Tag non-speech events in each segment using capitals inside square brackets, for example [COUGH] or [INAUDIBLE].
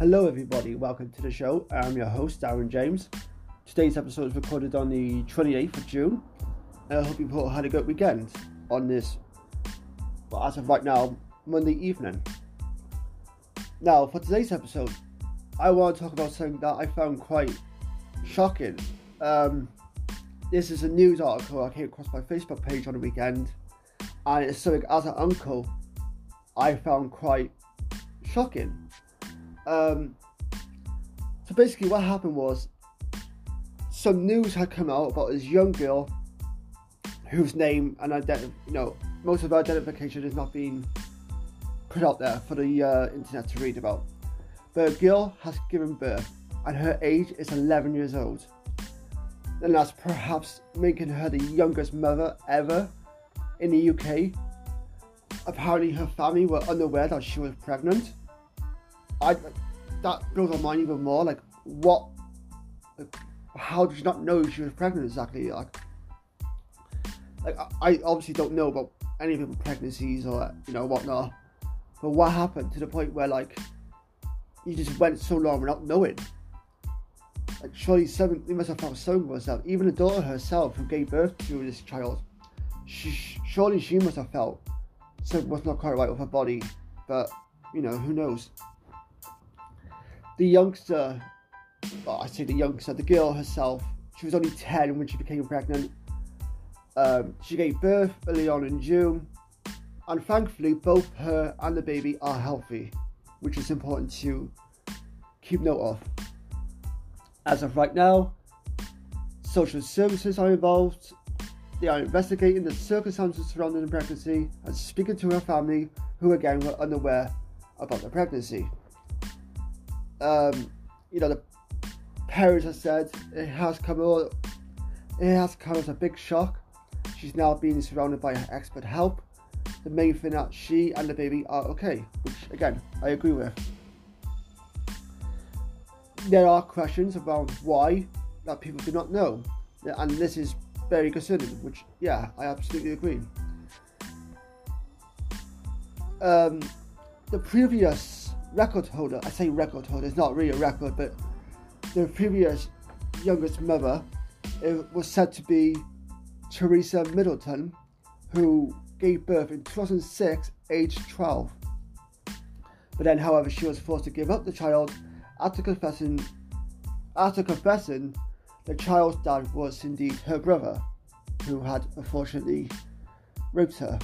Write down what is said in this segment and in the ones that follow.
Hello, everybody. Welcome to the show. I'm your host, Darren James. Today's episode is recorded on the 28th of June. I hope you've all had a good weekend on this, well, as of right now, Monday evening. Now, for today's episode, I want to talk about something that I found quite shocking. Um, this is a news article I came across my Facebook page on the weekend, and it's something as an uncle I found quite shocking. Um, so basically, what happened was some news had come out about this young girl whose name and identi- you know most of her identification has not been put out there for the uh, internet to read about. But a girl has given birth, and her age is 11 years old. And that's perhaps making her the youngest mother ever in the UK. Apparently, her family were unaware that she was pregnant. I that blows my mind even more. Like, what? Like, how did you not know she was pregnant exactly? Like, like I obviously don't know about any of people's pregnancies or you know whatnot. But what happened to the point where like you just went so long without knowing? Like surely something you must have felt something herself. Even the daughter herself who gave birth to this child, she, surely she must have felt something was not quite right with her body. But you know who knows? The youngster, well, I say the youngster, the girl herself, she was only ten when she became pregnant. Um, she gave birth early on in June, and thankfully, both her and the baby are healthy, which is important to keep note of. As of right now, social services are involved. They are investigating the circumstances surrounding the pregnancy and speaking to her family, who again were unaware about the pregnancy. Um, you know, the parents have said it has come out, it has come as a big shock. She's now being surrounded by expert help. The main thing that she and the baby are okay, which again I agree with. There are questions around why that people do not know, and this is very concerning. Which yeah, I absolutely agree. Um, the previous record holder, I say record holder, it's not really a record, but the previous youngest mother it was said to be Teresa Middleton, who gave birth in 2006, aged 12. But then, however, she was forced to give up the child after confessing, after confessing the child's dad was indeed her brother, who had unfortunately raped her.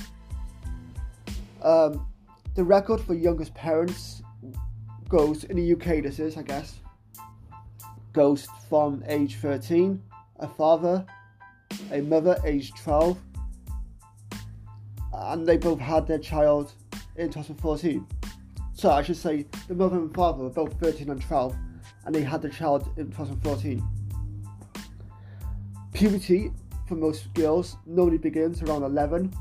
Um, the record for youngest parents goes in the UK. This is, I guess, goes from age 13, a father, a mother age 12, and they both had their child in 2014. So I should say the mother and father were both 13 and 12, and they had the child in 2014. Puberty for most girls normally begins around 11.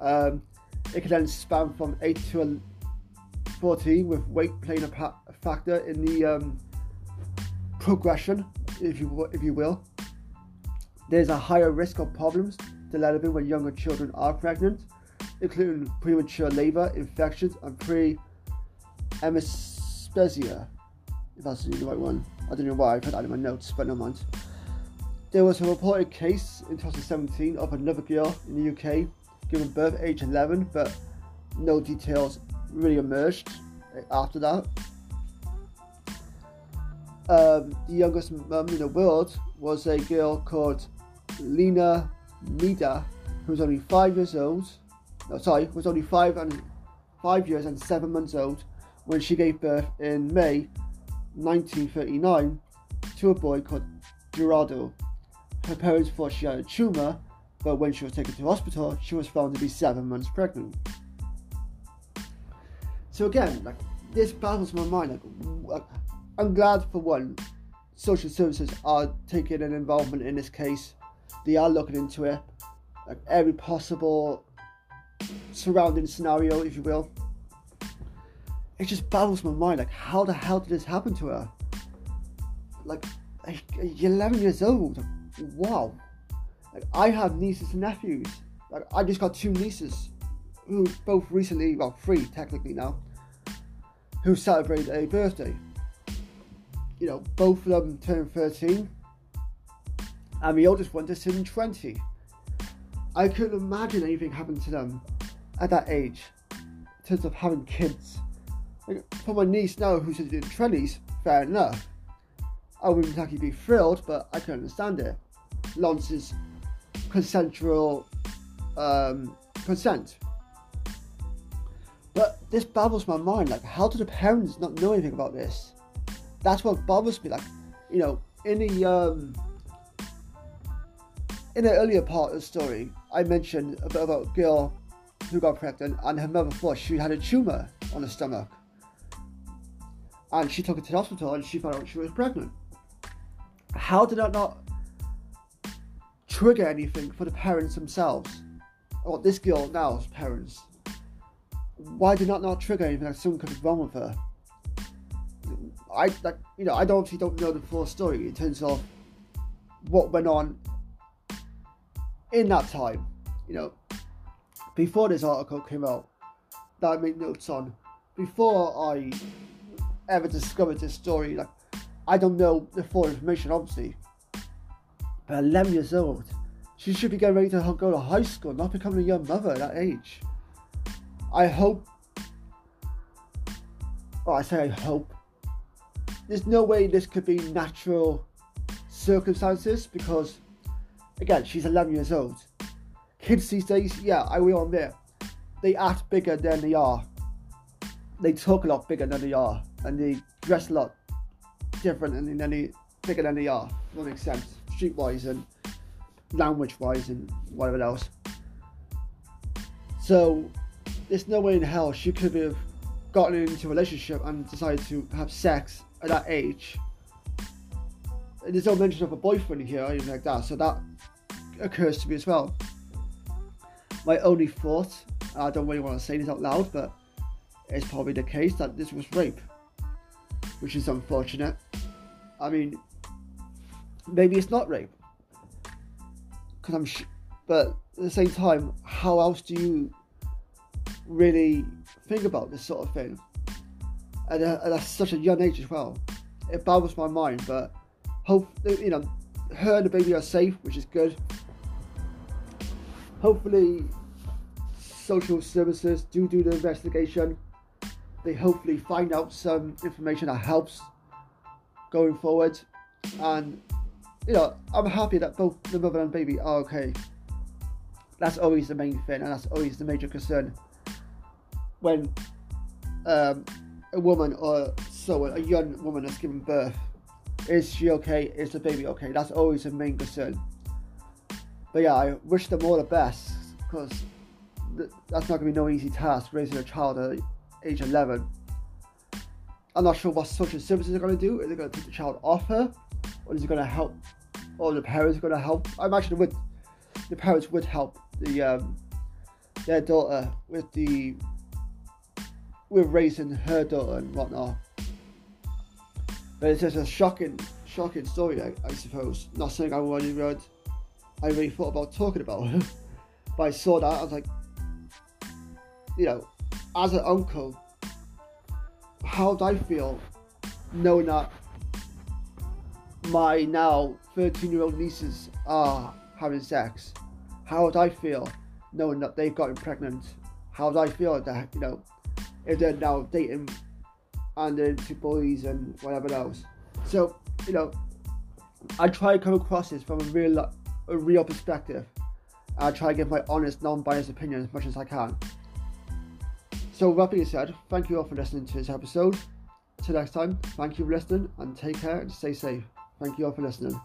Um, it can then span from 8 to 14, with weight playing a, pa- factor in the um, progression, if you if you will. There's a higher risk of problems developing when younger children are pregnant, including premature labor, infections, and pre-emispesia. If that's the right one. I don't know why I put that in my notes, but no mind. There was a reported case in 2017 of another girl in the UK given birth age 11, but no details really emerged after that. Um, the youngest mum in the world was a girl called Lena Mida, who was only five years old. No, sorry, was only five and five years and seven months old when she gave birth in May 1939 to a boy called Gerardo. Her parents thought she had a tumor, but when she was taken to hospital, she was found to be seven months pregnant. So again, like this baffles my mind. Like, I'm glad for one, social services are taking an involvement in this case. They are looking into it, like every possible surrounding scenario, if you will. It just baffles my mind. Like, how the hell did this happen to her? Like, you're 11 years old. Wow. Like, I have nieces and nephews. Like, I just got two nieces who both recently, well, three technically now, who celebrated a birthday. You know, both of them turned 13, and the oldest one just turned 20. I couldn't imagine anything happened to them at that age in terms of having kids. Like, for my niece now, who's in her 20s, fair enough. I wouldn't exactly be thrilled, but I can understand it. Lance's consensual um, consent. But this baffles my mind. Like, how do the parents not know anything about this? That's what bothers me. Like, you know, in the um, in the earlier part of the story, I mentioned a bit about a girl who got pregnant and her mother thought she had a tumor on her stomach. And she took her to the hospital and she found out she was pregnant. How did that not trigger anything for the parents themselves? Or this girl now's parents? Why did that not trigger anything like something could be wrong with her? I like you know I don't obviously don't know the full story in terms of what went on in that time. You know, before this article came out, that I made notes on, before I ever discovered this story, like I don't know the full information obviously. But 11 years old, she should be getting ready to go to high school, not becoming a young mother at that age. I hope. Well, I say I hope. There's no way this could be natural circumstances because, again, she's 11 years old. Kids these days, yeah, I will admit, they act bigger than they are. They talk a lot bigger than they are, and they dress a lot different and than they bigger than they are. That makes sense, streetwise and language-wise and whatever else. So there's no way in hell she could have gotten into a relationship and decided to have sex at that age. There's no mention of a boyfriend here or anything like that, so that occurs to me as well. My only thought, I don't really want to say this out loud, but it's probably the case that this was rape, which is unfortunate. I mean, maybe it's not rape, because I'm, sh- but at the same time, how else do you really think about this sort of thing? At, a, at such a young age as well, it boggles my mind. But hope you know, her and the baby are safe, which is good hopefully social services do do the investigation. They hopefully find out some information that helps going forward. And you know, I'm happy that both the mother and baby are okay. That's always the main thing, and that's always the major concern when um, a woman or so a young woman has given birth. Is she okay? Is the baby okay? That's always the main concern. But yeah, I wish them all the best because th- that's not going to be no easy task raising a child at age 11. I'm not sure what social services are going to do. Is it going to take the child off her, or is it going to help? Or the parents are going to help? I imagine would the parents would help the um, their daughter with the with raising her daughter and whatnot. But it's just a shocking, shocking story, I, I suppose. Not something I really read I really thought about talking about. [LAUGHS] but I saw that, I was like, you know, as an uncle, how would I feel knowing that my now 13 year old nieces are having sex? How would I feel knowing that they've gotten pregnant? How would I feel that, you know, if they're now dating and into boys and whatever else? So, you know, I try to come across this from a real a real perspective. I try to give my honest, non-biased opinion as much as I can. So with that being said, thank you all for listening to this episode. Till next time, thank you for listening and take care and stay safe. Thank you all for listening.